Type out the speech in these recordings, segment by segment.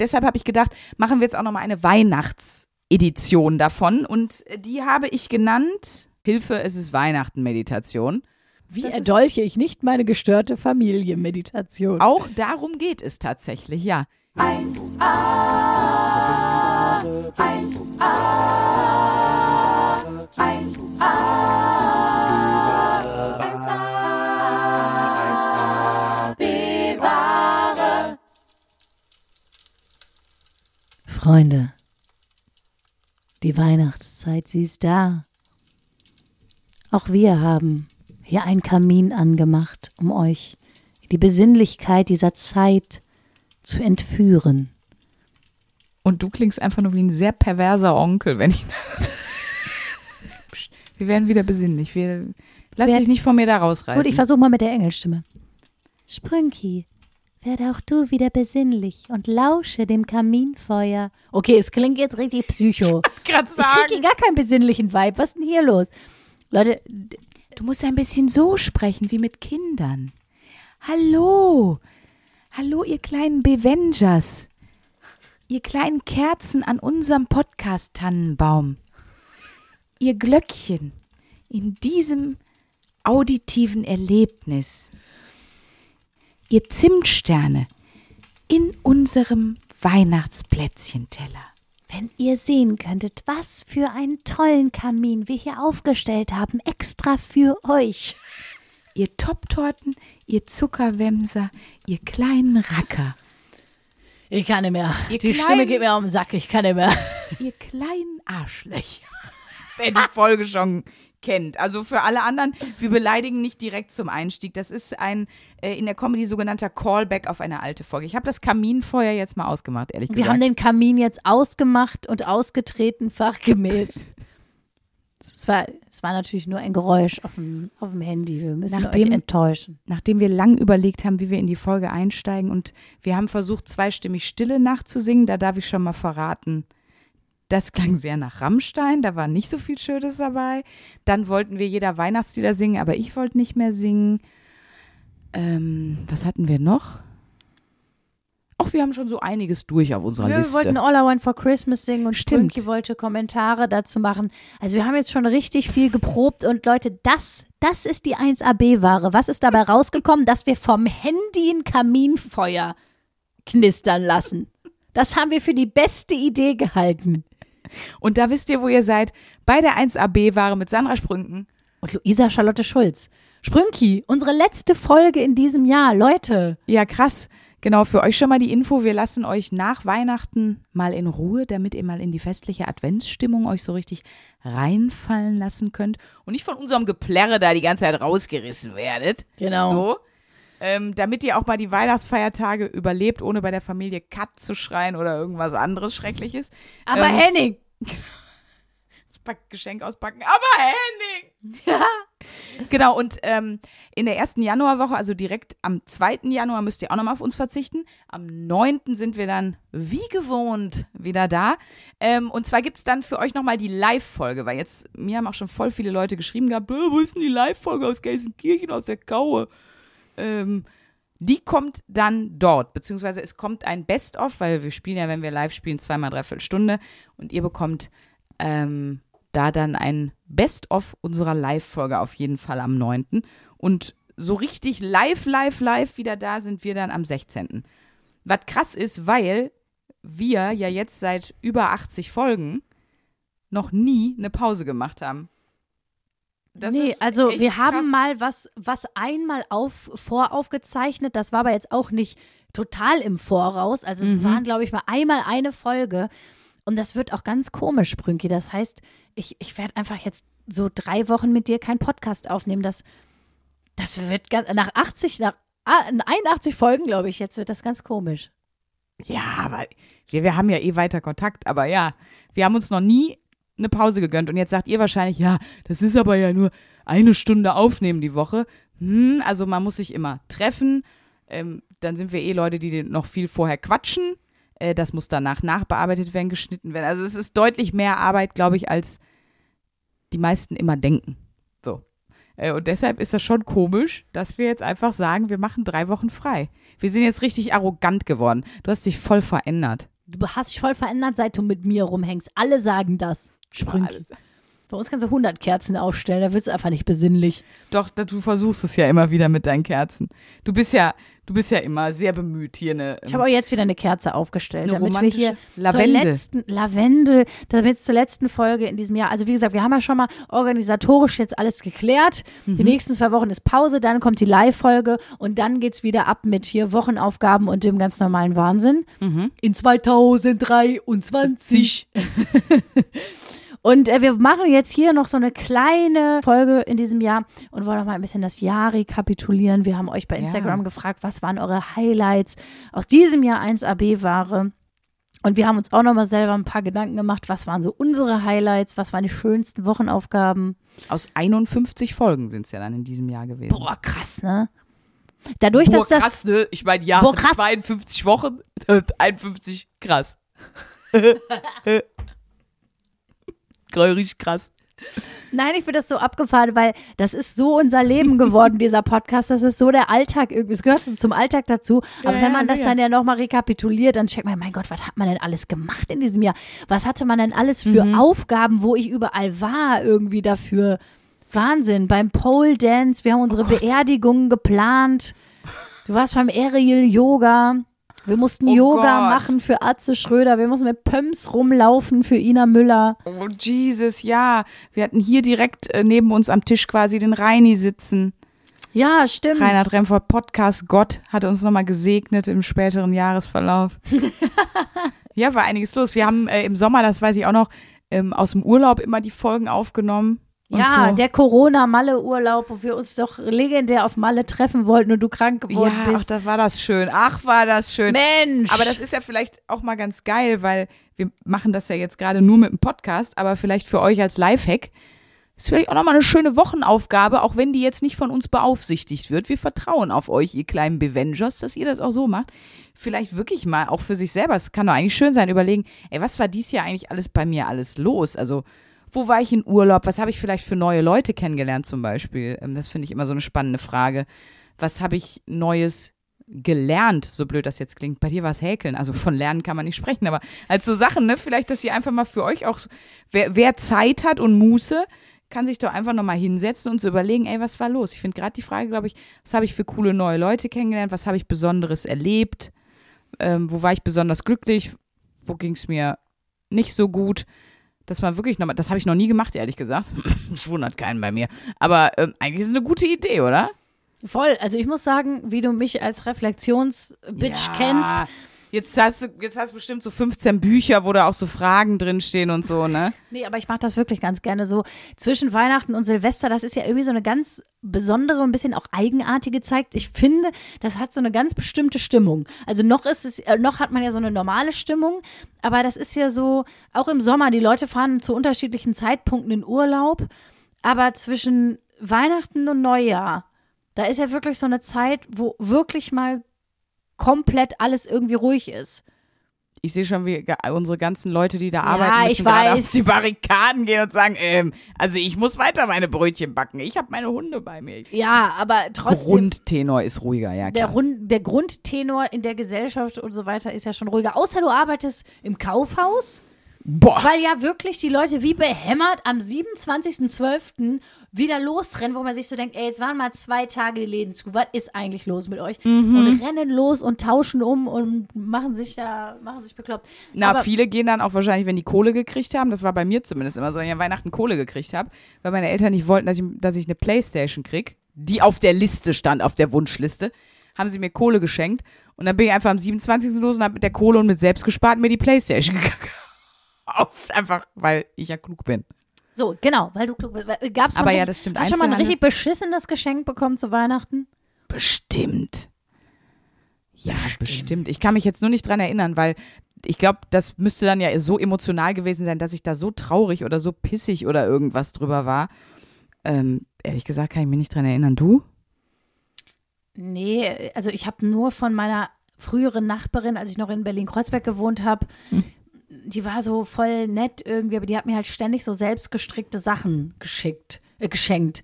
deshalb habe ich gedacht, machen wir jetzt auch noch mal eine Weihnachtsedition davon. Und die habe ich genannt, Hilfe, es ist Weihnachten Meditation. Wie Das erdolche ich nicht meine gestörte Familie-Meditation? Auch darum geht es tatsächlich, ja. Freunde, die Weihnachtszeit, sie ist da. Auch wir haben hier einen Kamin angemacht, um euch die Besinnlichkeit dieser Zeit zu entführen. Und du klingst einfach nur wie ein sehr perverser Onkel, wenn ich. Psst, wir werden wieder besinnlich. Wir, lass Wer- dich nicht von mir da rausreißen. Gut, ich versuche mal mit der Engelstimme. Sprünki, werde auch du wieder besinnlich und lausche dem Kaminfeuer. Okay, es klingt jetzt richtig psycho. gerade Ich kriege gar keinen besinnlichen Vibe. Was ist denn hier los? Leute, Du musst ein bisschen so sprechen wie mit Kindern. Hallo. Hallo, ihr kleinen Bevengers. Ihr kleinen Kerzen an unserem Podcast-Tannenbaum. Ihr Glöckchen in diesem auditiven Erlebnis. Ihr Zimtsterne in unserem Weihnachtsplätzchenteller. wenn ihr sehen könntet, was für einen tollen Kamin wir hier aufgestellt haben, extra für euch. Ihr Toptorten, ihr Zuckerwämser, ihr kleinen Racker. Ich kann nicht mehr. Ihr Die kleinen- Stimme geht mir auf den Sack. Ich kann nicht mehr. Ihr kleinen Arschlöcher. Wer die Folge schon kennt. Also für alle anderen, wir beleidigen nicht direkt zum Einstieg. Das ist ein äh, in der Comedy sogenannter Callback auf eine alte Folge. Ich habe das Kaminfeuer jetzt mal ausgemacht, ehrlich Wir gesagt. haben den Kamin jetzt ausgemacht und ausgetreten, fachgemäß. Es war, es war natürlich nur ein Geräusch auf dem, auf dem Handy. Wir müssen Nachdem- euch enttäuschen. Nachdem wir lang überlegt haben, wie wir in die Folge einsteigen und wir haben versucht, zweistimmig Stille nachzusingen, da darf ich schon mal verraten, das klang sehr nach Rammstein, da war nicht so viel Schönes dabei. Dann wollten wir jeder Weihnachtslieder singen, aber ich wollte nicht mehr singen. Ähm, was hatten wir noch? Ach, wir haben schon so einiges durch auf unserer Wir Liste. wollten All I Want for Christmas singen und Stimmt. Wollte Kommentare dazu machen. Also wir haben jetzt schon richtig viel geprobt und Leute, das, das ist die 1AB-Ware. Was ist dabei rausgekommen? Dass wir vom Handy ein Kaminfeuer knistern lassen. Das haben wir für die beste Idee gehalten. Und da wisst ihr, wo ihr seid, bei der 1AB-Ware mit Sandra Sprünken. Und Luisa Charlotte Schulz. Sprünki, unsere letzte Folge in diesem Jahr, Leute. Ja, krass. Genau, für euch schon mal die Info. Wir lassen euch nach Weihnachten mal in Ruhe, damit ihr mal in die festliche Adventsstimmung euch so richtig reinfallen lassen könnt und nicht von unserem Geplärre da die ganze Zeit rausgerissen werdet. Genau. So. Ähm, damit ihr auch mal die Weihnachtsfeiertage überlebt, ohne bei der Familie Cut zu schreien oder irgendwas anderes Schreckliches. Aber Ähm, Henning, das Geschenk auspacken. Aber Henning! Genau, und ähm, in der ersten Januarwoche, also direkt am 2. Januar, müsst ihr auch nochmal auf uns verzichten. Am 9. sind wir dann wie gewohnt wieder da. Ähm, und zwar gibt es dann für euch nochmal die Live-Folge, weil jetzt, mir haben auch schon voll viele Leute geschrieben gehabt, "Äh, wo ist denn die Live-Folge aus Gelsenkirchen, aus der Kaue? Ähm, die kommt dann dort, beziehungsweise es kommt ein Best-of, weil wir spielen ja, wenn wir live spielen, zweimal dreiviertel Stunde und ihr bekommt ähm, da dann ein Best-of unserer Live-Folge auf jeden Fall am 9. Und so richtig live, live, live wieder da sind wir dann am 16. Was krass ist, weil wir ja jetzt seit über 80 Folgen noch nie eine Pause gemacht haben. Das nee, also wir haben krass. mal was, was einmal auf, voraufgezeichnet, das war aber jetzt auch nicht total im Voraus. Also Mhm. wir waren, glaube ich, mal einmal eine Folge. Und das wird auch ganz komisch, Brünki. Das heißt, ich, ich werde einfach jetzt so drei Wochen mit dir keinen Podcast aufnehmen. Das, das wird ganz, nach 80, nach ah, 81 Folgen, glaube ich, jetzt wird das ganz komisch. Ja, aber wir, wir haben ja eh weiter Kontakt, aber ja, wir haben uns noch nie eine Pause gegönnt und jetzt sagt ihr wahrscheinlich, ja, das ist aber ja nur eine Stunde aufnehmen die Woche. Hm, also man muss sich immer treffen. Ähm, dann sind wir eh Leute, die noch viel vorher quatschen. Äh, das muss danach nachbearbeitet werden, geschnitten werden. Also es ist deutlich mehr Arbeit, glaube ich, als die meisten immer denken. So. Äh, und deshalb ist das schon komisch, dass wir jetzt einfach sagen, wir machen drei Wochen frei. Wir sind jetzt richtig arrogant geworden. Du hast dich voll verändert. Du hast dich voll verändert, seit du mit mir rumhängst. Alle sagen das. Sprünki. Bei uns kannst du 100 Kerzen aufstellen, da wird es einfach nicht besinnlich. Doch, du versuchst es ja immer wieder mit deinen Kerzen. Du bist ja, du bist ja immer sehr bemüht hier eine. Ich habe auch jetzt wieder eine Kerze aufgestellt, Eine damit wir hier Lavendel. zur letzten Lavendel, damit zur letzten Folge in diesem Jahr. Also wie gesagt, wir haben ja schon mal organisatorisch jetzt alles geklärt. Mhm. Die nächsten zwei Wochen ist Pause, dann kommt die Live-Folge und dann geht's wieder ab mit hier Wochenaufgaben und dem ganz normalen Wahnsinn. Mhm. In 2023. Und äh, wir machen jetzt hier noch so eine kleine Folge in diesem Jahr und wollen noch mal ein bisschen das Jahr rekapitulieren. Wir haben euch bei Ja. Instagram gefragt, was waren eure Highlights aus diesem Jahr 1AB-Ware. Und wir haben uns auch noch mal selber ein paar Gedanken gemacht, was waren so unsere Highlights, was waren die schönsten Wochenaufgaben. Aus 51 Folgen sind es ja dann in diesem Jahr gewesen. Boah, krass, ne? Dadurch, Boah, dass das krass, ne? Ich meine, ja, Boah, krass. 52 Wochen, 51, krass. Richtig krass. Nein, ich finde das so abgefahren, weil das ist so unser Leben geworden, dieser Podcast. Das ist so der Alltag irgendwie. Es gehört so zum Alltag dazu. Aber Ja, wenn man ja, das sicher. dann ja nochmal rekapituliert, dann checkt man, mein Gott, was hat man denn alles gemacht in diesem Jahr? Was hatte man denn alles für Mhm. Aufgaben, wo ich überall war, irgendwie dafür? Wahnsinn. Beim Pole Dance, wir haben unsere Oh. Beerdigungen geplant. Du warst beim Aerial Yoga. Wir mussten Oh Yoga Gott. machen für Atze Schröder. Wir mussten mit Pumps rumlaufen für Ina Müller. Oh, Jesus, ja. Wir hatten hier direkt äh, neben uns am Tisch quasi den Reini sitzen. Ja, stimmt. Reinhard Remford, Podcast Gott, hat uns nochmal gesegnet im späteren Jahresverlauf. ja, war einiges los. Wir haben äh, im Sommer, das weiß ich auch noch, ähm, aus dem Urlaub immer die Folgen aufgenommen. Ja, so. der Corona-Malle-Urlaub, wo wir uns doch legendär auf Malle treffen wollten und du krank geworden Ja, ach, bist. da war das schön. Ach, war das schön. Mensch! Aber das ist ja vielleicht auch mal ganz geil, weil wir machen das ja jetzt gerade nur mit dem Podcast, aber vielleicht für euch als Lifehack ist vielleicht auch nochmal eine schöne Wochenaufgabe, auch wenn die jetzt nicht von uns beaufsichtigt wird. Wir vertrauen auf euch, ihr kleinen Bevengers, dass ihr das auch so macht. Vielleicht wirklich mal auch für sich selber. Es kann doch eigentlich schön sein, überlegen, ey, was war dies Jahr eigentlich alles bei mir alles los? Also, wo war ich in Urlaub? Was habe ich vielleicht für neue Leute kennengelernt zum Beispiel? Ähm, Das finde ich immer so eine spannende Frage. Was habe ich Neues gelernt, so blöd das jetzt klingt. Bei dir war es Häkeln, also von Lernen kann man nicht sprechen, aber als so Sachen, ne, vielleicht, dass ihr einfach mal für euch auch, wer, wer Zeit hat und Muße, kann sich doch einfach nochmal hinsetzen und so überlegen, ey, was war los? Ich finde gerade die Frage, glaube ich, was habe ich für coole neue Leute kennengelernt, was habe ich Besonderes erlebt, ähm, wo war ich besonders glücklich, wo ging es mir nicht so gut, dass man wirklich nochmal, das habe ich noch nie gemacht, ehrlich gesagt. Das wundert keinen bei mir. Aber ähm, eigentlich ist es eine gute Idee, oder? Voll. Also ich muss sagen, wie du mich als Reflexionsbitch Ja. kennst. Jetzt hast du, jetzt hast bestimmt so 15 Bücher, wo da auch so Fragen drinstehen und so, ne? Nee, aber ich mache das wirklich ganz gerne so. Zwischen Weihnachten und Silvester, das ist ja irgendwie so eine ganz besondere, ein bisschen auch eigenartige Zeit. Ich finde, das hat so eine ganz bestimmte Stimmung. Also noch ist es, äh, noch hat man ja so eine normale Stimmung, aber das ist ja so, auch im Sommer, die Leute fahren zu unterschiedlichen Zeitpunkten in Urlaub, aber zwischen Weihnachten und Neujahr, da ist ja wirklich so eine Zeit, wo wirklich mal komplett alles irgendwie ruhig ist. Ich sehe schon, wie unsere ganzen Leute, die da Ja, arbeiten, müssen ich gerade auf die Barrikaden gehen und sagen, ähm, also ich muss weiter meine Brötchen backen. Ich habe meine Hunde bei mir. Ja, aber trotzdem. Grundtenor ist ruhiger, ja Der, klar. Rund, der Grundtenor in der Gesellschaft und so weiter ist ja schon ruhiger. Außer du arbeitest im Kaufhaus, Boah, weil ja wirklich die Leute wie behämmert am 27.12. wieder losrennen, wo man sich so denkt, ey, jetzt waren mal zwei Tage die Läden zu. Was ist eigentlich los mit euch? Mhm. Und rennen los und tauschen um und machen sich da, machen sich bekloppt. na, Aber- viele gehen dann auch wahrscheinlich, wenn die Kohle gekriegt haben, das war bei mir zumindest immer so, wenn ich an Weihnachten Kohle gekriegt habe, weil meine Eltern nicht wollten, dass ich, dass ich eine Playstation krieg, die auf der Liste stand, auf der Wunschliste, haben sie mir Kohle geschenkt und dann bin ich einfach am 27. los und habe mit der Kohle und mit selbst gespart mir die Playstation gekauft. Einfach, weil ich ja klug bin. So, genau, weil du klug bist. Weil- Gab's mal Aber ja, das stimmt. Hast du schon mal ein richtig beschissenes Geschenk bekommen zu Weihnachten? Bestimmt. Ja, bestimmt. Ich kann mich jetzt nur nicht dran erinnern, weil ich glaube, das müsste dann ja so emotional gewesen sein, dass ich da so traurig oder so pissig oder irgendwas drüber war. Ähm, ehrlich gesagt kann ich mich nicht dran erinnern. Du? Nee, also ich habe nur von meiner früheren Nachbarin, als ich noch in Berlin-Kreuzberg gewohnt habe, die war so voll nett irgendwie, aber die hat mir halt ständig so selbst gestrickte Sachen geschickt, äh, geschenkt.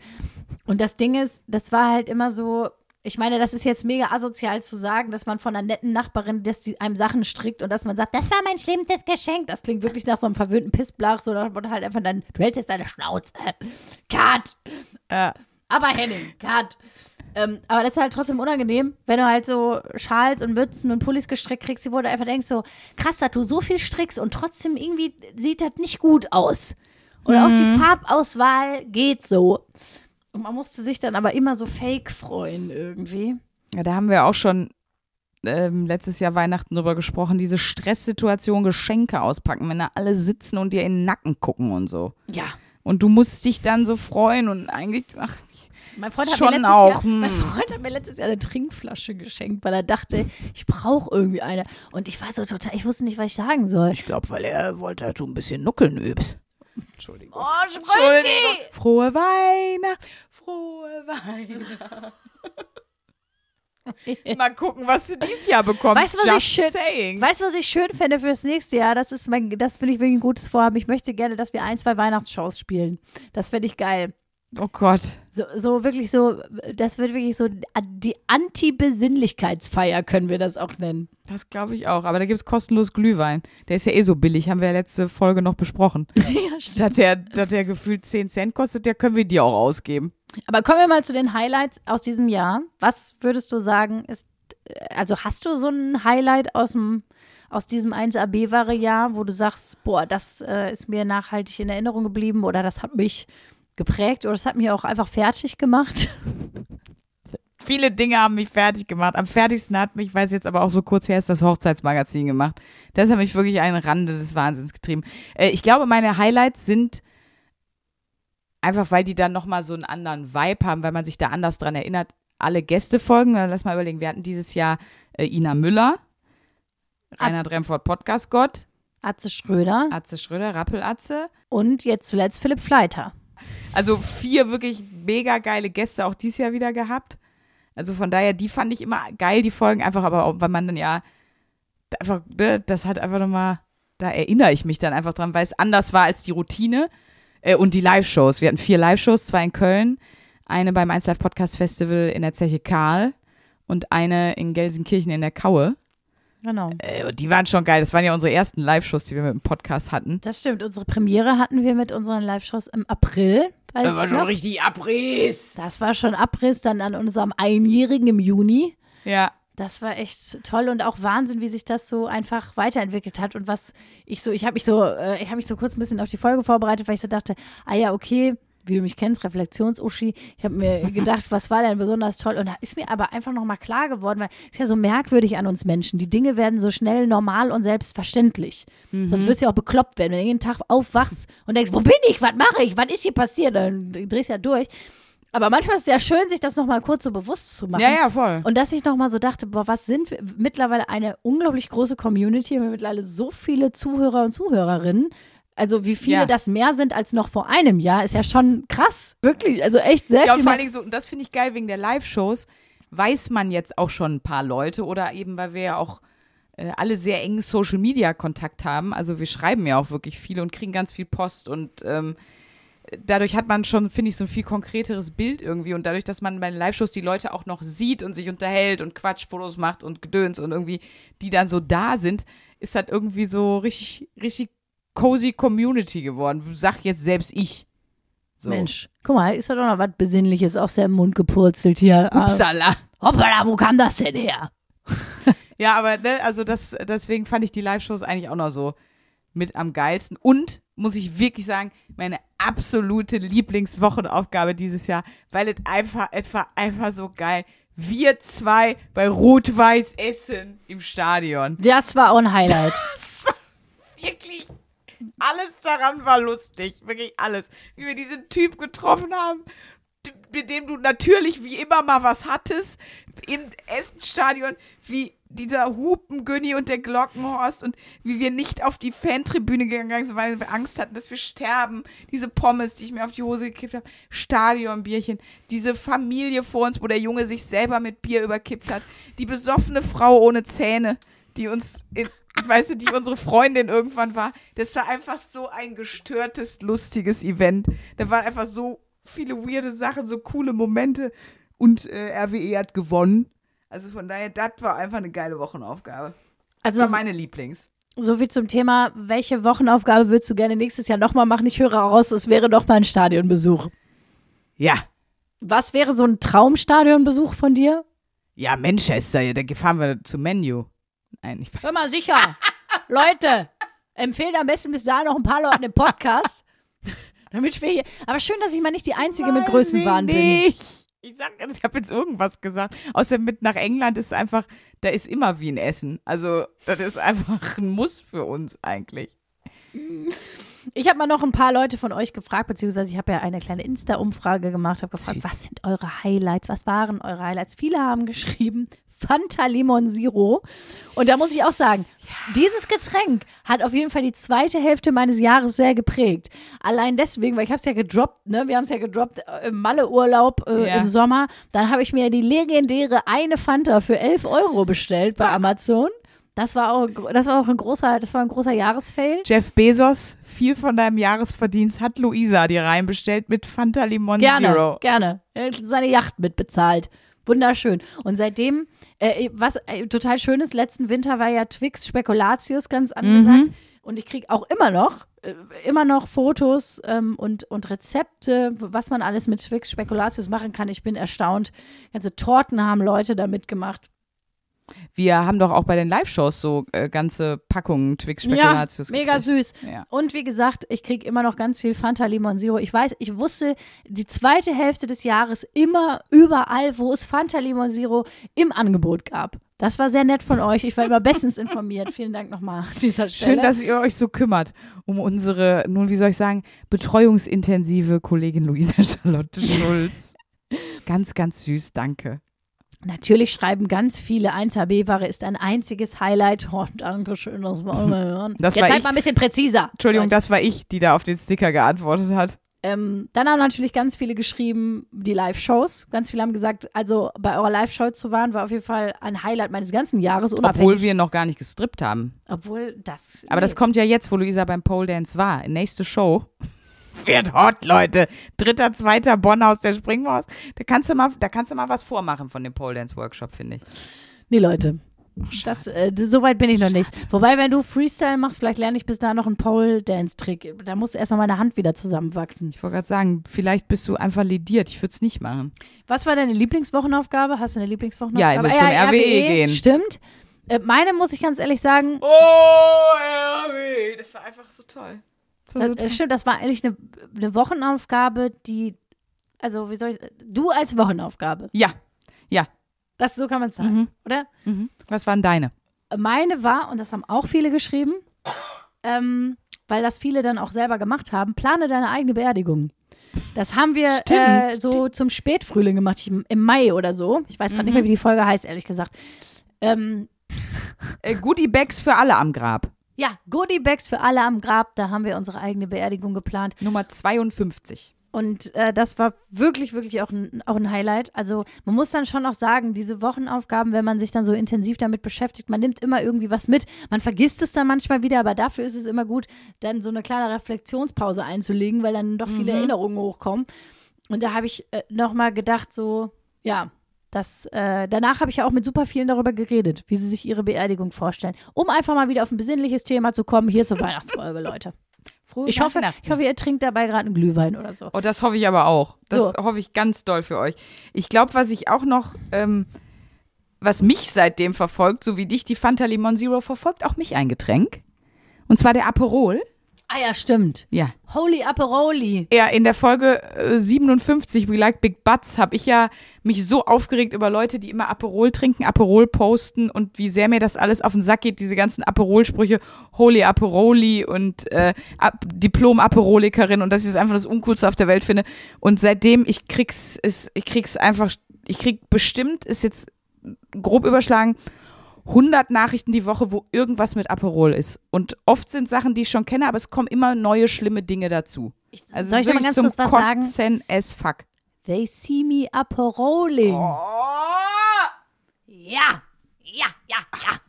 Und das Ding ist, das war halt immer so, ich meine, das ist jetzt mega asozial zu sagen, dass man von einer netten Nachbarin, dass die einem Sachen strickt und dass man sagt, das war mein schlimmstes Geschenk. Das klingt wirklich nach so einem verwöhnten Pissblach, so da wurde halt einfach dann, du hältst jetzt deine Schnauze. Cut. Äh, Aber Henning, cut. Ähm, aber das ist halt trotzdem unangenehm, wenn du halt so Schals und Mützen und Pullis gestrickt kriegst, wo du einfach denkst so, krass, dass du so viel strickst und trotzdem irgendwie sieht das nicht gut aus. Und auch die Farbauswahl geht so. Und man musste sich dann aber immer so fake freuen irgendwie. ja, da haben wir auch schon ähm, letztes Jahr Weihnachten drüber gesprochen, diese Stresssituation, Geschenke auspacken, wenn da alle sitzen und dir in den Nacken gucken und so. Ja. Und du musst dich dann so freuen und eigentlich, ach, Mein Freund, Schon hat mir Jahr, hm. mein Freund hat mir letztes Jahr eine Trinkflasche geschenkt, weil er dachte, ich brauche irgendwie eine. Und ich war so total, ich wusste nicht, was ich sagen soll. ich glaube, weil er wollte, dass du ein bisschen nuckeln übst. Entschuldigung. Oh, Entschuldigung. Frohe Weihnacht, frohe Weihnacht. Mal gucken, was du dieses Jahr bekommst. Weißt du, was ich schön- saying. Weißt du, was ich schön fände fürs nächste Jahr? Das ist mein, das finde ich wirklich ein gutes Vorhaben. Ich möchte gerne, dass wir ein, zwei Weihnachtsshows spielen. Das fände ich geil. Oh Gott. So, so wirklich so, das wird wirklich so die Anti-Besinnlichkeitsfeier, können wir das auch nennen. Das glaube ich auch. Aber da gibt es kostenlos Glühwein. Der ist ja eh so billig, haben wir ja letzte Folge noch besprochen. ja, Dass der, dass der gefühlt 10 Cent kostet, der können wir dir auch ausgeben. Aber kommen wir mal zu den Highlights aus diesem Jahr. Was würdest du sagen, ist, also hast du so ein Highlight aus dem aus diesem 1AB-Ware-Jahr, wo du sagst, boah, das äh, ist mir nachhaltig in Erinnerung geblieben oder das hat mich geprägt oder das hat mich auch einfach fertig gemacht? Viele Dinge haben mich fertig gemacht. Am fertigsten hat mich, weiß jetzt aber auch so kurz her, ist das Hochzeitsmagazin gemacht. Das hat mich wirklich einen Rande des Wahnsinns getrieben. Äh, ich glaube, meine Highlights sind einfach, weil die dann nochmal so einen anderen Vibe haben, weil man sich da anders dran erinnert. Alle Gästefolgen, äh, lass mal überlegen, wir hatten dieses Jahr äh, Ina Müller, Reinhard Remford Podcast Gott, Atze Schröder Atze Schröder, Rappelatze. und jetzt zuletzt Philipp Fleiter. Also vier wirklich mega geile Gäste auch dieses Jahr wieder gehabt. Also von daher, die fand ich immer geil, die Folgen einfach, aber auch, weil man dann ja einfach, ne, das hat einfach nochmal, da erinnere ich mich dann einfach dran, weil es anders war als die Routine äh, und die Live-Shows. Wir hatten vier Live-Shows, zwei in Köln, eine beim 1 Live Podcast Festival in der Zeche Karl und eine in Gelsenkirchen in der Kaue. Genau. Äh, die waren schon geil. Das waren ja unsere ersten Live-Shows, die wir mit dem Podcast hatten. Das stimmt. Unsere Premiere hatten wir mit unseren Live-Shows im April. Das war schon noch. richtig Abriss. Das war schon Abriss dann an unserem Einjährigen im Juni. Ja. Das war echt toll und auch Wahnsinn, wie sich das so einfach weiterentwickelt hat und was ich so, ich habe mich so, äh, ich habe mich so kurz ein bisschen auf die Folge vorbereitet, weil ich so dachte, ah ja, okay, wie du mich kennst, Reflexionsuschi. Ich habe mir gedacht, was war denn besonders toll? Und da ist mir aber einfach nochmal klar geworden, weil es ist ja so merkwürdig an uns Menschen. Die Dinge werden so schnell normal und selbstverständlich. Sonst wirst du ja auch bekloppt werden, wenn du jeden Tag aufwachst und denkst, wo bin ich? Was mache ich? Was ist hier passiert? Dann drehst du ja durch. Aber manchmal ist es ja schön, sich das nochmal kurz so bewusst zu machen. Ja, ja, voll. Und dass ich nochmal so dachte, boah, was sind wir? Mittlerweile eine unglaublich große Community, wir haben mittlerweile so viele Zuhörer und Zuhörerinnen. Also wie viele Ja. das mehr sind als noch vor einem Jahr, ist ja schon krass. Wirklich, also echt sehr Ja, und viel vor mehr. allen Dingen so, und das finde ich geil, wegen der Live-Shows weiß man jetzt auch schon ein paar Leute oder eben, weil wir ja auch äh, alle sehr engen Social-Media-Kontakt haben. Also wir schreiben ja auch wirklich viel und kriegen ganz viel Post und ähm, dadurch hat man schon, finde ich, so ein viel konkreteres Bild irgendwie und dadurch, dass man bei den Live-Shows die Leute auch noch sieht und sich unterhält und Quatschfotos macht und Gedöns und irgendwie die dann so da sind, ist das irgendwie so richtig, richtig cozy Community geworden. Sag jetzt selbst ich. So. Mensch, guck mal, ist da doch noch was Besinnliches aus dem Mund gepurzelt hier. Ah, Upsala. Hoppala, wo kam das denn her? Ja, aber ne, also das, deswegen fand ich die Live-Shows eigentlich auch noch so mit am geilsten. Und muss ich wirklich sagen, meine absolute Lieblingswochenaufgabe dieses Jahr, weil es einfach, es war einfach so geil. Wir zwei bei Rot-Weiß Essen im Stadion. Das war auch ein Highlight. Das war wirklich, alles daran war lustig. Wirklich alles. Wie wir diesen Typ getroffen haben, mit dem du natürlich wie immer mal was hattest, im Essenstadion, wie dieser Hupengünni und der Glockenhorst und wie wir nicht auf die Fantribüne gegangen sind, weil wir Angst hatten, dass wir sterben. Diese Pommes, die ich mir auf die Hose gekippt habe, Stadionbierchen, diese Familie vor uns, wo der Junge sich selber mit Bier überkippt hat, die besoffene Frau ohne Zähne, die uns, in, weißt du, die unsere Freundin irgendwann war. Das war einfach so ein gestörtes, lustiges Event. Da waren einfach so viele weirde Sachen, so coole Momente. Und äh, RWE hat gewonnen. Also von daher, das war einfach eine geile Wochenaufgabe. Das Also war meine Lieblings. so viel zum Thema, welche Wochenaufgabe würdest du gerne nächstes Jahr nochmal machen? Ich höre raus, es wäre doch mal ein Stadionbesuch. Ja. Was wäre so ein Traumstadionbesuch von dir? Ja, Manchester, ja, da fahren wir zu Menu. Nein, ich weiß Hör mal sicher. Leute, empfehlen am besten bis dahin noch ein paar Leuten den Podcast. Damit wir hier. Aber schön, dass ich mal nicht die Einzige mit Größenwahn bin. Ich sag, ich habe jetzt irgendwas gesagt. Außer mit nach England ist einfach, da ist immer wie ein Essen. Also, das ist einfach ein Muss für uns eigentlich. Ich habe mal noch ein paar Leute von euch gefragt, beziehungsweise ich habe ja eine kleine Insta-Umfrage gemacht, habe gefragt, Süß. was sind eure Highlights? Was waren eure Highlights? Viele haben geschrieben, Fanta Limon Zero. Und da muss ich auch sagen, dieses Getränk hat auf jeden Fall die zweite Hälfte meines Jahres sehr geprägt. Allein deswegen, weil ich habe es ja gedroppt, ne? Wir haben es ja gedroppt äh, im Malle-Urlaub äh, Ja. im Sommer. Dann habe ich mir die legendäre eine Fanta für 11 Euro bestellt bei Amazon. Das war auch, das war auch ein großer, das war ein großer Jahresfail. Jeff Bezos, viel von deinem Jahresverdienst hat Luisa dir reinbestellt mit Fanta Limon Gerne, Zero. gerne. Er hat seine Yacht mitbezahlt. Wunderschön. Und seitdem, äh, was äh, total schön ist, letzten Winter war ja Twix Spekulatius ganz angesagt. Und ich kriege auch immer noch, äh, immer noch Fotos ähm, und, und Rezepte, was man alles mit Twix Spekulatius machen kann. Ich bin erstaunt. Ganze Torten haben Leute da mitgemacht. Wir haben doch auch bei den Live-Shows so äh, ganze Packungen Twix Spekulatius Ja, mega gekriegt. süß. Ja. Und wie gesagt, ich kriege immer noch ganz viel Fanta Limon Zero. Ich weiß, ich wusste die zweite Hälfte des Jahres immer überall, wo es Fanta Limon Zero im Angebot gab. Das war sehr nett von euch. Ich war immer bestens informiert. Vielen Dank nochmal an dieser Stelle. Schön, dass ihr euch so kümmert um unsere, nun wie soll ich sagen, betreuungsintensive Kollegin Luisa Charlotte Schulz. ganz, ganz süß, danke. Natürlich schreiben ganz viele 1HB-Ware ist ein einziges Highlight. Oh, danke schön, das wollen wir hören. Das Jetzt ich. mal ein bisschen präziser. Entschuldigung, Leute. das war ich, die da auf den Sticker geantwortet hat. Ähm, dann haben natürlich ganz viele geschrieben, die Live-Shows. Ganz viele haben gesagt, also bei eurer Live-Show zu waren, war auf jeden Fall ein Highlight meines ganzen Jahres, unabhängig. Obwohl wir noch gar nicht gestrippt haben. Obwohl das. Aber das kommt ja jetzt, wo Luisa beim Pole Dance war. Nächste Show. Wird hot, Leute. Dritter, zweiter Bonn-Haus der Springmaus. Da kannst du mal, da kannst du mal was vormachen von dem Pole Dance Workshop, finde ich. Nee, Leute. Das, äh, so weit bin ich noch nicht. Wobei, wenn du Freestyle machst, vielleicht lerne ich bis da noch einen Pole-Dance-Trick. Da muss erstmal meine Hand wieder zusammenwachsen. Ich wollte gerade sagen, vielleicht bist du einfach lediert. Ich würde es nicht machen. Was war deine Lieblingswochenaufgabe? Hast du eine Lieblingswochenaufgabe? Ja, ich will zum RWE gehen. Stimmt. Äh, meine muss ich ganz ehrlich sagen, Oh, RW. Das war einfach so toll. So, das, äh, stimmt, das war eigentlich eine, eine Wochenaufgabe, die, also wie soll ich, du als Wochenaufgabe. Ja, ja. Das, so kann man es sagen, Mhm. oder? Mhm. Was waren deine? Meine war, und das haben auch viele geschrieben, ähm, weil das viele dann auch selber gemacht haben, plane deine eigene Beerdigung. Das haben wir Stimmt, äh, so zum Spätfrühling gemacht, ich, im Mai oder so. Ich weiß gerade nicht mehr, wie die Folge heißt, ehrlich gesagt. Ähm, Äh, Goodie Bags für alle am Grab. Ja, Goodie Bags für alle am Grab, da haben wir unsere eigene Beerdigung geplant. Nummer 52. Und äh, das war wirklich, wirklich auch ein, auch ein Highlight. Also man muss dann schon auch sagen, diese Wochenaufgaben, wenn man sich dann so intensiv damit beschäftigt, man nimmt immer irgendwie was mit. Man vergisst es dann manchmal wieder, aber dafür ist es immer gut, dann so eine kleine Reflexionspause einzulegen, weil dann doch viele Erinnerungen hochkommen. Und da habe ich äh, nochmal gedacht, so, ja, das, äh, danach habe ich ja auch mit super vielen darüber geredet, wie sie sich ihre Beerdigung vorstellen. Um einfach mal wieder auf ein besinnliches Thema zu kommen, hier zur Weihnachtsfolge, Leute. Frohe Ich hoffe, ich hoffe, ihr trinkt dabei gerade einen Glühwein oder so. Oh, das hoffe ich aber auch. Das So. hoffe ich ganz doll für euch. Ich glaube, was ich auch noch, ähm, was mich seitdem verfolgt, so wie dich die Fanta Limon Zero verfolgt, auch mich ein Getränk. Und zwar der Aperol. Ah ja, stimmt. Ja. Holy Aperoli. Ja, in der Folge äh, 57, We Like Big Butts, habe ich ja mich so aufgeregt über Leute, die immer Aperol trinken, Aperol posten und wie sehr mir das alles auf den Sack geht, diese ganzen Aperol-Sprüche, Holy Aperoli und äh, Ap Diplom-Aperolikerin und dass ich es einfach das Uncoolste auf der Welt finde. Und seitdem, ich krieg's, ist, ich krieg's einfach, ich krieg bestimmt, ist jetzt grob überschlagen, 100 Nachrichten die Woche, wo irgendwas mit Aperol ist. Und oft sind Sachen, die ich schon kenne, aber es kommen immer neue schlimme Dinge dazu. Also Soll ich mal ganz zum kurz was sagen? Kotzen as fuck. They see me Aperoling. Oh. Ja, ja, ja, ja.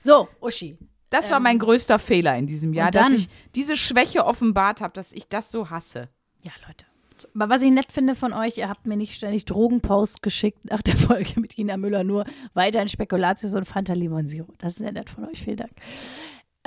So, Uschi. Das war mein größter Fehler in diesem Jahr, dass ich diese Schwäche offenbart habe, dass ich das so hasse. Ja, Leute. Aber was ich nett finde von euch, ihr habt mir nicht ständig Drogenposts geschickt nach der Folge mit Ina Müller, nur weiterhin Spekulatius und Fanta Limon Zero. Das ist sehr nett von euch, vielen Dank.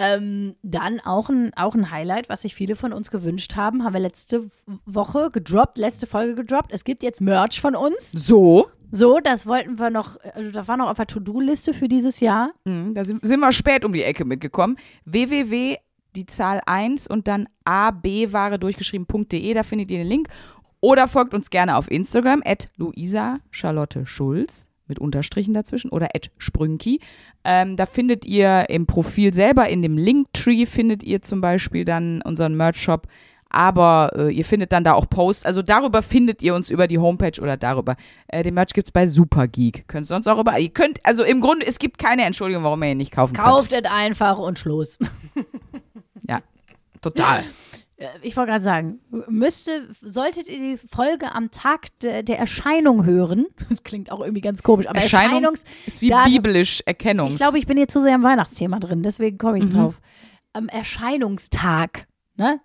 Ähm, dann auch ein, auch ein Highlight, was sich viele von uns gewünscht haben, haben wir letzte Woche gedroppt, letzte Folge gedroppt. Es gibt jetzt Merch von uns. So. So, das wollten wir noch, also das war noch auf der To-Do-Liste für dieses Jahr. Mhm, da sind, sind wir spät um die Ecke mitgekommen. www, die Zahl 1 und dann abware durchgeschrieben.de, da findet ihr den Link. Oder folgt uns gerne auf Instagram, at Luisa Charlotte Schulz mit Unterstrichen dazwischen oder at Sprünki. Ähm, da findet ihr im Profil selber, in dem Linktree findet ihr zum Beispiel dann unseren Merch-Shop. Aber äh, ihr findet dann da auch Posts. Also darüber findet ihr uns über die Homepage oder darüber. Äh, den Merch gibt's bei Supergeek. Könnt sonst auch über. Ihr könnt, also im Grunde, es gibt keine Entschuldigung, warum ihr ihn nicht kaufen Kauft es einfach und Schluss. total. Äh, Ich wollte gerade sagen, müsste, solltet ihr die Folge am Tag de, der Erscheinung hören, das klingt auch irgendwie ganz komisch, aber Erscheinung Erscheinungs, ist wie Datum- biblisch Erkennungs. ich glaube, ich bin hier zu sehr im Weihnachtsthema drin, deswegen komme ich Mhm. drauf. Am Erscheinungstag, ne?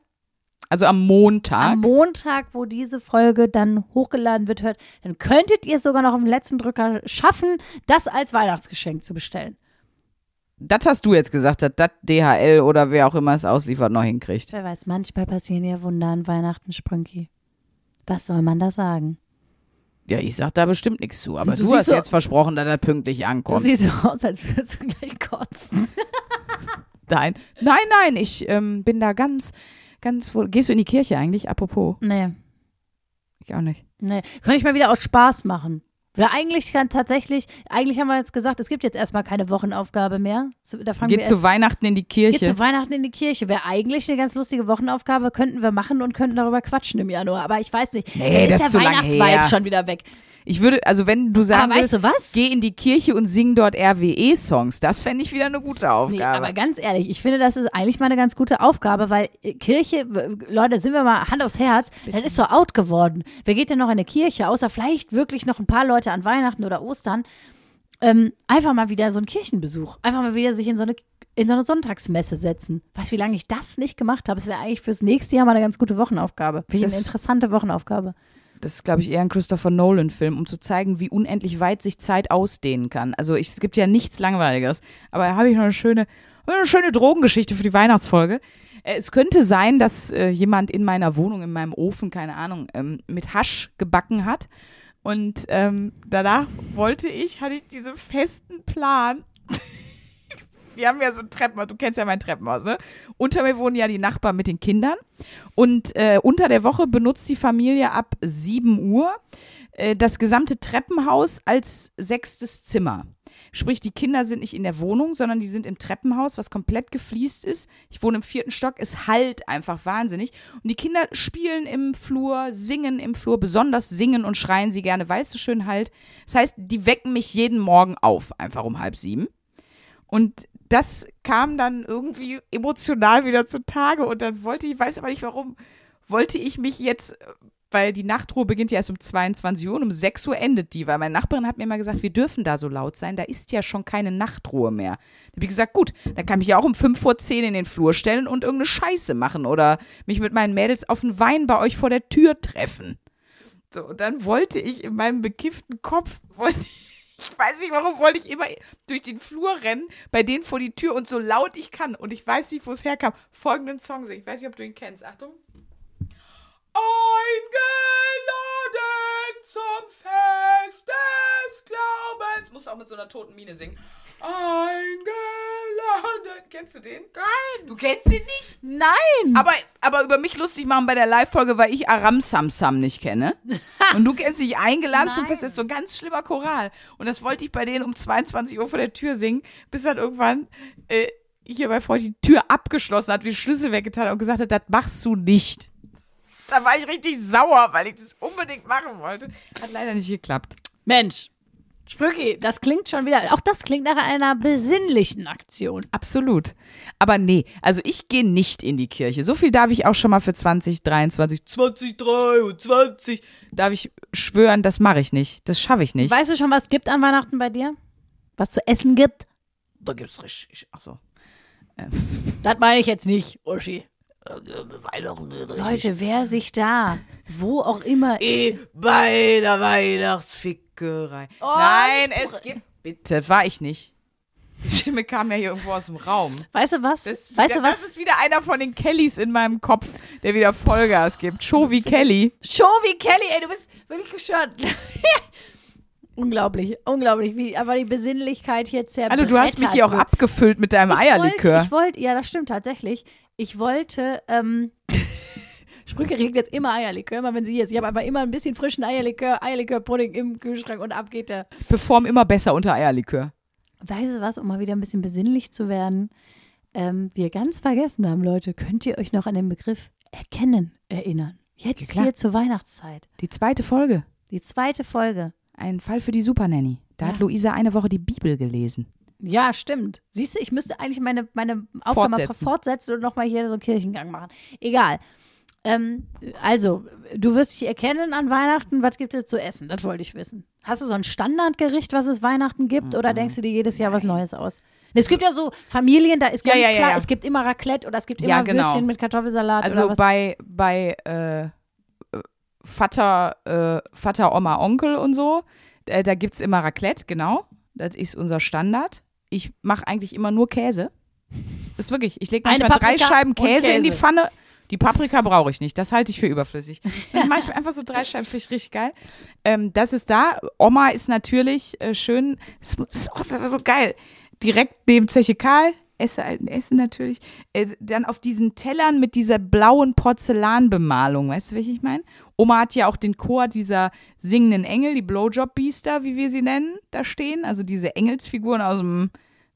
also am Montag. Am Montag, wo diese Folge dann hochgeladen wird, hört, dann könntet ihr es sogar noch im letzten Drücker schaffen, das als Weihnachtsgeschenk zu bestellen. Das hast du jetzt gesagt, dass das DHL oder wer auch immer es ausliefert, noch hinkriegt. Wer weiß, manchmal passieren ja Wunder an Weihnachten, Sprünki. Was soll man da sagen? Ja, ich sag da bestimmt nichts zu, aber Du du, hast so- jetzt versprochen, dass das pünktlich Du ankommt. siehst so aus, als würdest du gleich kotzen. Nein, nein, nein, ich ähm, bin da ganz, ganz wohl. Gehst du in die Kirche eigentlich? Apropos, Nee. ich auch nicht. Nee, könnte ich mal wieder aus Spaß machen. Wir eigentlich kann tatsächlich, eigentlich haben wir jetzt gesagt, es gibt jetzt erstmal keine Wochenaufgabe mehr. Da fangen Geht wir zu erst, Weihnachten in die geht Kirche. zu Weihnachten in die Kirche. Wäre eigentlich eine ganz lustige Wochenaufgabe, könnten wir machen und könnten darüber quatschen im Januar. Aber ich weiß nicht, Nee, dann das ist ist der Weihnachtsvibe schon wieder weg. Ich würde, also wenn du sagen Aber weißt würdest, du was? geh in die Kirche und sing dort RWE-Songs, das fände ich wieder eine gute Nee, Aufgabe. aber ganz ehrlich, ich finde, das ist eigentlich mal eine ganz gute Aufgabe, weil äh, Kirche, Leute, sind wir mal Hand aufs Herz, das ist so out geworden. Wer geht denn noch in eine Kirche, außer vielleicht wirklich noch ein paar Leute an Weihnachten oder Ostern? Ähm, einfach mal wieder so einen Kirchenbesuch. Einfach mal wieder sich in so eine, in so eine Sonntagsmesse setzen. Weißt du, wie lange ich das nicht gemacht habe? Es wäre eigentlich fürs nächste Jahr mal eine ganz gute Wochenaufgabe. Finde ich eine interessante Wochenaufgabe. Das ist, glaube ich, eher ein Christopher Nolan-Film, um zu zeigen, wie unendlich weit sich Zeit ausdehnen kann. Also ich, es gibt ja nichts Langweiliges. Aber da habe ich noch eine schöne, eine schöne Drogengeschichte für die Weihnachtsfolge. Äh, Es könnte sein, dass äh, jemand in meiner Wohnung, in meinem Ofen, keine Ahnung, ähm, mit Hasch gebacken hat. Und ähm, danach wollte ich, hatte ich diesen festen Plan. Wir haben ja so ein Treppenhaus, du kennst ja mein Treppenhaus, ne? Unter mir wohnen ja die Nachbarn mit den Kindern. Und äh, unter der Woche benutzt die Familie ab 7 Uhr äh, das gesamte Treppenhaus als sechstes Zimmer. Sprich, die Kinder sind nicht in der Wohnung, sondern die sind im Treppenhaus, was komplett gefliest ist. Ich wohne im vierten Stock, es halt einfach wahnsinnig. Und die Kinder spielen im Flur, singen im Flur, besonders singen und schreien sie gerne, weil es so schön halt. Das heißt, die wecken mich jeden Morgen auf, einfach um halb sieben. Und das kam dann irgendwie emotional wieder zutage und dann wollte ich, weiß aber nicht warum, wollte ich mich jetzt, weil die Nachtruhe beginnt ja erst um 22 Uhr und um 6 Uhr endet die, weil meine Nachbarin hat mir immer gesagt, wir dürfen da so laut sein, da ist ja schon keine Nachtruhe mehr. Da habe ich gesagt, gut, dann kann ich ja auch um 5 vor 10 in den Flur stellen und irgendeine Scheiße machen oder mich mit meinen Mädels auf den Wein bei euch vor der Tür treffen. So, und dann wollte ich in meinem bekifften Kopf, wollte ich, ich weiß nicht warum, wollte ich immer durch den Flur rennen, bei denen vor die Tür und so laut ich kann. Und ich weiß nicht, wo es herkam. Folgenden Song singen. Ich weiß nicht, ob du ihn kennst. Achtung. Eingeladen zum Fest des Glaubens. Musst du auch mit so einer toten Miene singen. Eingeladen. Kennst du den? Nein. Du kennst ihn nicht? Nein! Aber, aber über mich lustig machen bei der Live-Folge, weil ich Aram Samsam nicht kenne. Und du kennst dich eingeladen zum Nein. Fest. Das ist so ein ganz schlimmer Choral. Und das wollte ich bei denen um 22 Uhr vor der Tür singen, bis dann irgendwann äh, hier bei Freund die Tür abgeschlossen hat, die Schlüssel weggetan hat und gesagt hat, das machst du nicht. Da war ich richtig sauer, weil ich das unbedingt machen wollte. Hat leider nicht geklappt. Mensch, Sprücki, das klingt schon wieder, auch das klingt nach einer besinnlichen Aktion. Absolut. Aber nee, also ich gehe nicht in die Kirche. So viel darf ich auch schon mal für 2023, 2023, darf ich schwören, das mache ich nicht. Das schaffe ich nicht. Weißt du schon, was es gibt an Weihnachten bei dir? Was zu essen gibt? Da gibt's richtig, ach so. Das meine ich jetzt nicht, Uschi. Weihnachten wird richtig. Leute, wer sich da, wo auch immer. Eh, bei der Weihnachtsfickerei. Oh, Nein, es gibt. Bitte, war ich nicht. Die Stimme kam ja hier irgendwo aus dem Raum. Weißt du was? Das, ist weißt wieder, du das was? ist wieder einer von den Kellys in meinem Kopf, der wieder Vollgas gibt. Show wie Kelly. Show wie Kelly, ey, du bist wirklich gestört. unglaublich, unglaublich, wie aber die Besinnlichkeit hier zerbrettert Also du hast mich hier auch wird. abgefüllt mit deinem Eierlikör. Wollte, ich wollte, ja, das stimmt tatsächlich. Ich wollte, ähm, Sprüche regt jetzt immer Eierlikör, immer wenn sie hier ist. Ich habe aber immer ein bisschen frischen Eierlikör, Eierlikör-Pudding im Kühlschrank und ab geht der. Perform immer besser unter Eierlikör. Weißt du was, um mal wieder ein bisschen besinnlich zu werden, ähm, wir ganz vergessen haben, Leute, könnt ihr euch noch an den Begriff erkennen erinnern? Jetzt Ja, hier zur Weihnachtszeit. Die zweite Folge. Die zweite Folge. Ein Fall für die Supernanny. Da hat Ja. Luisa eine Woche die Bibel gelesen. Ja, stimmt. Siehst du, ich müsste eigentlich meine, meine Aufgabe mal Fortsetzen. fortsetzen und nochmal hier so einen Kirchengang machen. Egal. Ähm, also, du wirst dich erkennen an Weihnachten. Was gibt es zu essen? Das wollte ich wissen. Hast du so ein Standardgericht, was es Weihnachten gibt? Oder denkst du dir jedes Jahr was Neues aus? Es gibt ja so Familien, da ist Ja, ganz ja, ja, klar, ja. es gibt immer Raclette oder es gibt Ja, immer genau. Würstchen mit Kartoffelsalat Also bei, bei äh, Vater, äh, Vater, Oma, Onkel und so, äh, da gibt es immer Raclette, genau. Das ist unser Standard. Ich mache eigentlich immer nur Käse. Das ist wirklich, ich lege manchmal drei Scheiben und Käse, in die Käse. Pfanne. Die Paprika brauche ich nicht, das halte ich für überflüssig. Dann mache ich mir einfach so drei Scheiben, finde ich richtig geil. Ähm, das ist da. Oma ist natürlich äh, schön, das ist auch so geil. Direkt neben Zeche Karl, esse alten Essen natürlich. Äh, dann auf diesen Tellern mit dieser blauen Porzellanbemalung, weißt du, welche ich meine? Oma hat ja auch den Chor dieser singenden Engel, die Blowjob-Biester, wie wir sie nennen, da stehen. Also diese Engelsfiguren aus dem,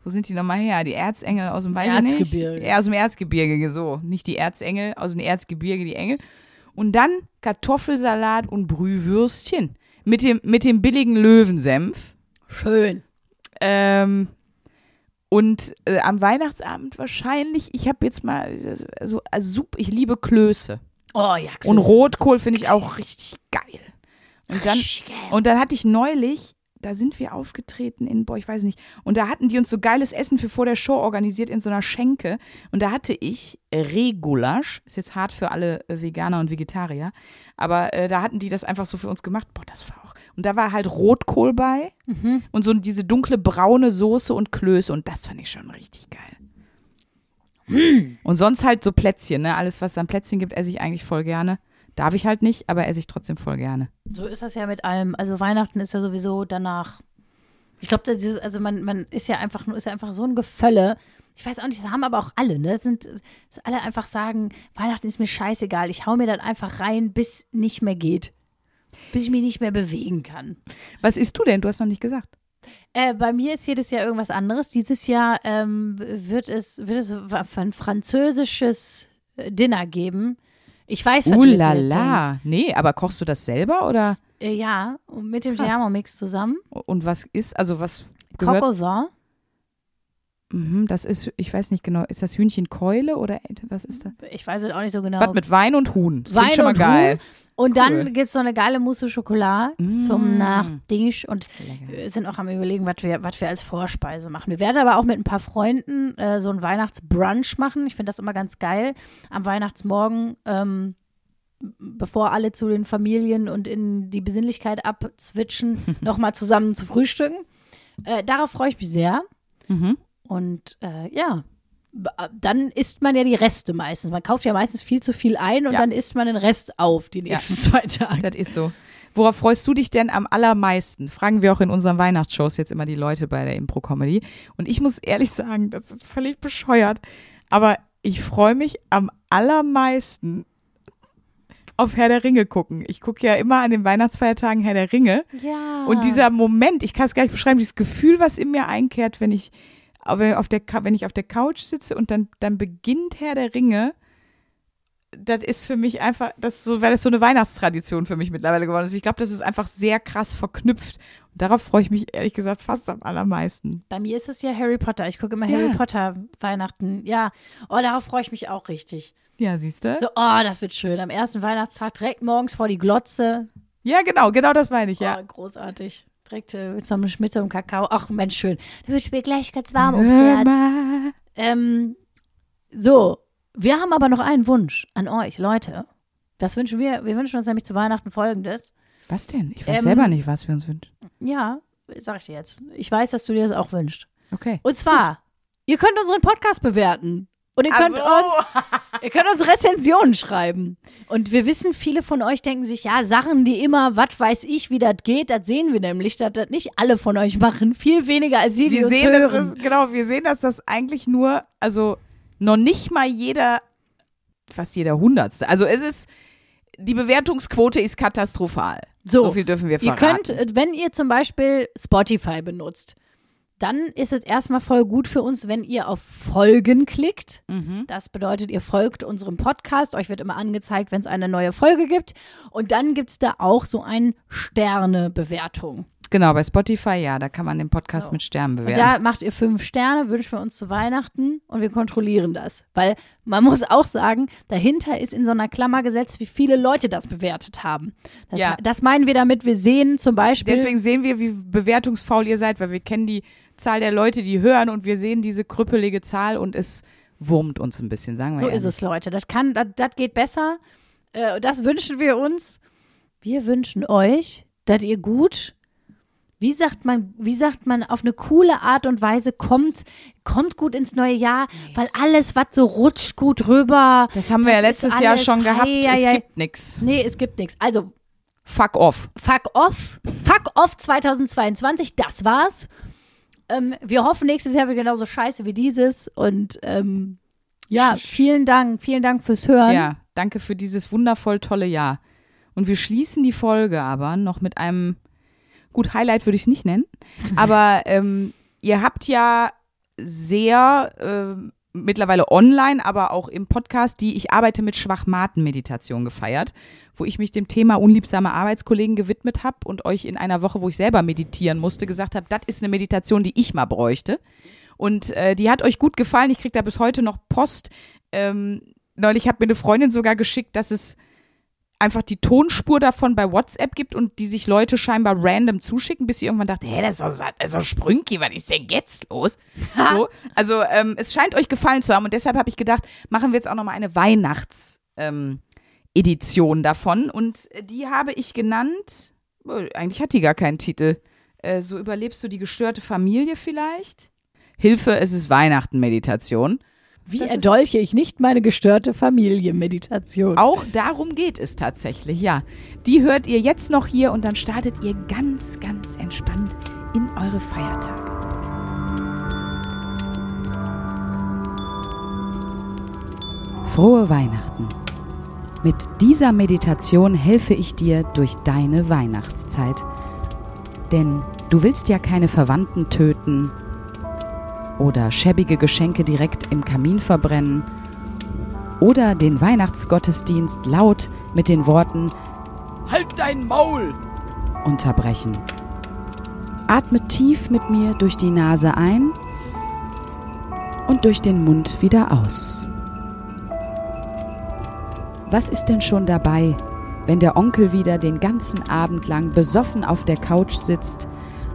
wo sind die nochmal her? Die Erzengel aus dem weiß ich nicht. Erzgebirge. Ja, aus dem Erzgebirge, so. Nicht die Erzengel, aus dem Erzgebirge die Engel. Und dann Kartoffelsalat und Brühwürstchen. Mit dem, mit dem billigen Löwensenf. Schön. Ähm, und äh, am Weihnachtsabend wahrscheinlich, ich habe jetzt mal, also, also super, ich liebe Klöße. Oh ja, Und Klöße. Rotkohl finde ich auch richtig geil. Und dann, und dann hatte ich neulich, da sind wir aufgetreten in, boah, ich weiß nicht, und da hatten die uns so geiles Essen für vor der Show organisiert in so einer Schenke. Und da hatte ich Regulasch, ist jetzt hart für alle äh, Veganer und Vegetarier, aber äh, da hatten die das einfach so für uns gemacht. Boah, das war auch. Und da war halt Rotkohl bei Mhm. und so diese dunkle braune Soße und Klöße und das fand ich schon richtig geil. Und sonst halt so Plätzchen, ne? Alles, was es an Plätzchen gibt, esse ich eigentlich voll gerne. Darf ich halt nicht, aber esse ich trotzdem voll gerne. So ist das ja mit allem. Also Weihnachten ist ja sowieso danach. Ich glaube, also man, man ist ja einfach nur, ist ja einfach so ein Gefölle. Ich weiß auch nicht, das haben aber auch alle, ne? Das sind, dass alle einfach sagen, Weihnachten ist mir scheißegal. Ich hau mir das einfach rein, bis nicht mehr geht. Bis ich mich nicht mehr bewegen kann. Was isst du denn? Du hast noch nicht gesagt. Äh, bei mir ist jedes Jahr irgendwas anderes. Dieses Jahr ähm, wird es, wird es ein französisches äh, Dinner geben. Ich weiß, was Uh la la. Nee, aber kochst du das selber oder? Äh, ja, mit dem. Thermomix zusammen. Und was ist, also was Coq gehört? au vin. Mhm, das ist, ich weiß nicht genau, ist das Hühnchenkeule oder was ist das? Ich weiß es auch nicht so genau. Was mit Wein und Huhn. Das Wein schon mal und geil. Und Cool. dann gibt es so eine geile Mousse Schokolade Mm. zum Nachtisch und Lecker. wir sind auch am überlegen, was wir, was wir als Vorspeise machen. Wir werden aber auch mit ein paar Freunden äh, so ein Weihnachtsbrunch machen. Ich finde das immer ganz geil. Am Weihnachtsmorgen, ähm, bevor alle zu den Familien und in die Besinnlichkeit abzwitschen, nochmal zusammen zu frühstücken. Äh, darauf freue ich mich sehr. Mhm. Und äh, ja, b- dann isst man ja die Reste meistens. Man kauft ja meistens viel zu viel ein und Ja. dann isst man den Rest auf die nächsten zwei Tage. Das ist so. Worauf freust du dich denn am allermeisten? Fragen wir auch in unseren Weihnachtsshows jetzt immer die Leute bei der Impro-Comedy. Und ich muss ehrlich sagen, das ist völlig bescheuert. Aber ich freue mich am allermeisten auf Herr der Ringe gucken. Ich gucke ja immer an den Weihnachtsfeiertagen Herr der Ringe. Ja. Und dieser Moment, ich kann es gar nicht beschreiben, dieses Gefühl, was in mir einkehrt, wenn ich auf der, wenn ich auf der Couch sitze und dann, dann beginnt Herr der Ringe, das ist für mich einfach, das so, weil das so eine Weihnachtstradition für mich mittlerweile geworden ist. Ich glaube, das ist einfach sehr krass verknüpft. Und darauf freue ich mich ehrlich gesagt fast am allermeisten. Bei mir ist es ja Harry Potter. Ich gucke immer Ja. Harry Potter Weihnachten. Ja. Oh, darauf freue ich mich auch richtig. Ja, siehst du? So, oh, das wird schön. Am ersten Weihnachtstag direkt morgens vor die Glotze. Ja, genau, genau das meine ich, ja. Oh, großartig. Direkt äh, mit so einem, mit so einem Kakao. Ach, Mensch, schön. Da wird mir gleich ganz warm ums Herz. Ähm, so, Wir haben aber noch einen Wunsch an euch, Leute. Das wünschen wir. Wir wünschen uns nämlich zu Weihnachten folgendes. Was denn? Ich weiß Ähm, selber nicht, was wir uns wünschen. Ja, sag ich dir jetzt. Ich weiß, dass du dir das auch wünschst. Okay. Und zwar, ihr könnt unseren Podcast bewerten. Und ihr Ach könnt, so. uns, ihr könnt uns Rezensionen schreiben. Und wir wissen, viele von euch denken sich, ja, Sachen, die immer, was weiß ich, wie das geht, das sehen wir nämlich, dass das nicht alle von euch machen. Viel weniger als die, die Wir uns sehen, hören. dass es, genau, wir sehen, dass das eigentlich nur, also noch nicht mal jeder, fast jeder Hundertste. Also es ist, die Bewertungsquote ist katastrophal. So, so viel dürfen wir Ihr verraten. könnt, äh, wenn ihr zum Beispiel Spotify benutzt, dann ist es erstmal voll gut für uns, wenn ihr auf Folgen klickt. Mhm. Das bedeutet, ihr folgt unserem Podcast. Euch wird immer angezeigt, wenn es eine neue Folge gibt. Und dann gibt es da auch so eine Sterne-Bewertung. Genau, bei Spotify, ja, da kann man den Podcast So. mit Sternen Und bewerten. da macht ihr fünf Sterne, wünschen wir uns zu Weihnachten und wir kontrollieren das. Weil man muss auch sagen, dahinter ist in so einer Klammer gesetzt, wie viele Leute das bewertet haben. Das, Ja. das meinen wir damit, wir sehen zum Beispiel. Deswegen sehen wir, wie bewertungsfaul ihr seid, weil wir kennen die Zahl der Leute, die hören und wir sehen diese krüppelige Zahl und es wurmt uns ein bisschen, sagen wir So ehrlich. ist es, Leute. Das kann, das, das geht besser. Äh, das wünschen wir uns. Wir wünschen euch, dass ihr gut, wie sagt man, wie sagt man, auf eine coole Art und Weise kommt, kommt gut ins neue Jahr, weil alles, was so rutscht gut rüber. Das haben wir ja Das ist letztes Jahr schon gehabt. hei, hei, es hei. gibt nichts. Nee, es gibt nichts. Also, Fuck off. fuck off. Fuck off 2022, das war's. Ähm, wir hoffen, nächstes Jahr wird genauso scheiße wie dieses. Und ähm, ja, vielen Dank, vielen Dank fürs Hören. Ja, danke für dieses wundervoll tolle Jahr. Und wir schließen die Folge aber noch mit einem, gut, Highlight würde ich es nicht nennen, aber ähm, ihr habt ja sehr ähm, mittlerweile online, aber auch im Podcast, die Ich arbeite mit Schwachmaten-Meditation gefeiert, wo ich mich dem Thema unliebsame Arbeitskollegen gewidmet habe und euch in einer Woche, wo ich selber meditieren musste, gesagt habe, das ist eine Meditation, die ich mal bräuchte. Und äh, die hat euch gut gefallen. Ich kriege da bis heute noch Post. Ähm, neulich hat mir eine Freundin sogar geschickt, dass es einfach die Tonspur davon bei WhatsApp gibt und die sich Leute scheinbar random zuschicken, bis sie irgendwann dachte, hä, das ist doch, das ist doch Sprünki, was ist denn jetzt los? so, also ähm, es scheint euch gefallen zu haben und deshalb habe ich gedacht, machen wir jetzt auch nochmal eine Weihnachts- ähm, Edition davon und die habe ich genannt, oh, eigentlich hat die gar keinen Titel, äh, so überlebst du die gestörte Familie vielleicht? Hilfe, es ist Weihnachten-Meditation. Wie Das erdolche ich nicht meine gestörte Familienmeditation? Auch darum geht es tatsächlich, ja. Die hört ihr jetzt noch hier und dann startet ihr ganz, ganz entspannt in eure Feiertage. Frohe Weihnachten. Mit dieser Meditation helfe ich dir durch deine Weihnachtszeit. Denn du willst ja keine Verwandten töten oder schäbige Geschenke direkt im Kamin verbrennen oder den Weihnachtsgottesdienst laut mit den Worten Halt dein Maul unterbrechen. Atme tief mit mir durch die Nase ein und durch den Mund wieder aus. Was ist denn schon dabei, wenn der Onkel wieder den ganzen Abend lang besoffen auf der Couch sitzt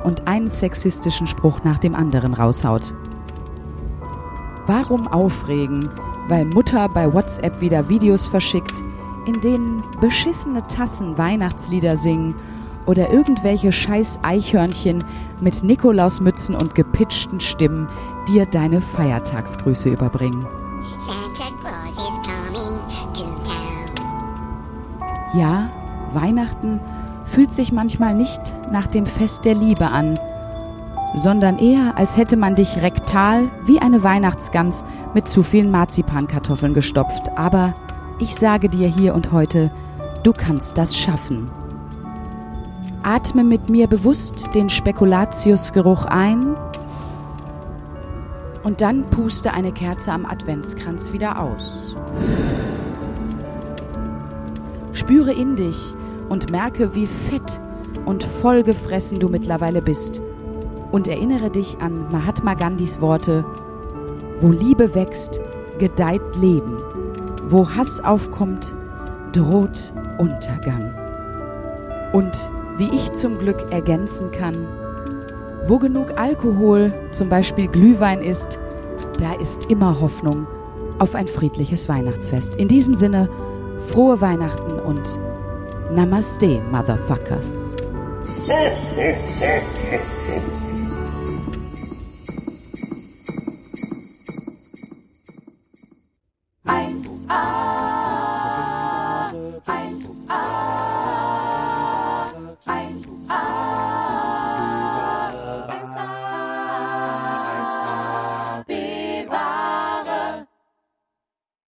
und einen sexistischen Spruch nach dem anderen raushaut? Warum aufregen, weil Mutter bei WhatsApp wieder Videos verschickt, in denen beschissene Tassen Weihnachtslieder singen oder irgendwelche scheiß Eichhörnchen mit Nikolausmützen und gepitchten Stimmen dir deine Feiertagsgrüße überbringen? Ja, Weihnachten fühlt sich manchmal nicht nach dem Fest der Liebe an, sondern eher, als hätte man dich rektal wie eine Weihnachtsgans mit zu vielen Marzipankartoffeln gestopft. Aber ich sage dir hier und heute, du kannst das schaffen. Atme mit mir bewusst den Spekulatiusgeruch ein und dann puste eine Kerze am Adventskranz wieder aus. Spüre in dich und merke, wie fett und vollgefressen du mittlerweile bist. Und erinnere dich an Mahatma Gandhis Worte, wo Liebe wächst, gedeiht Leben. Wo Hass aufkommt, droht Untergang. Und wie ich zum Glück ergänzen kann, wo genug Alkohol, zum Beispiel Glühwein ist, da ist immer Hoffnung auf ein friedliches Weihnachtsfest. In diesem Sinne, frohe Weihnachten und Namaste, Motherfuckers.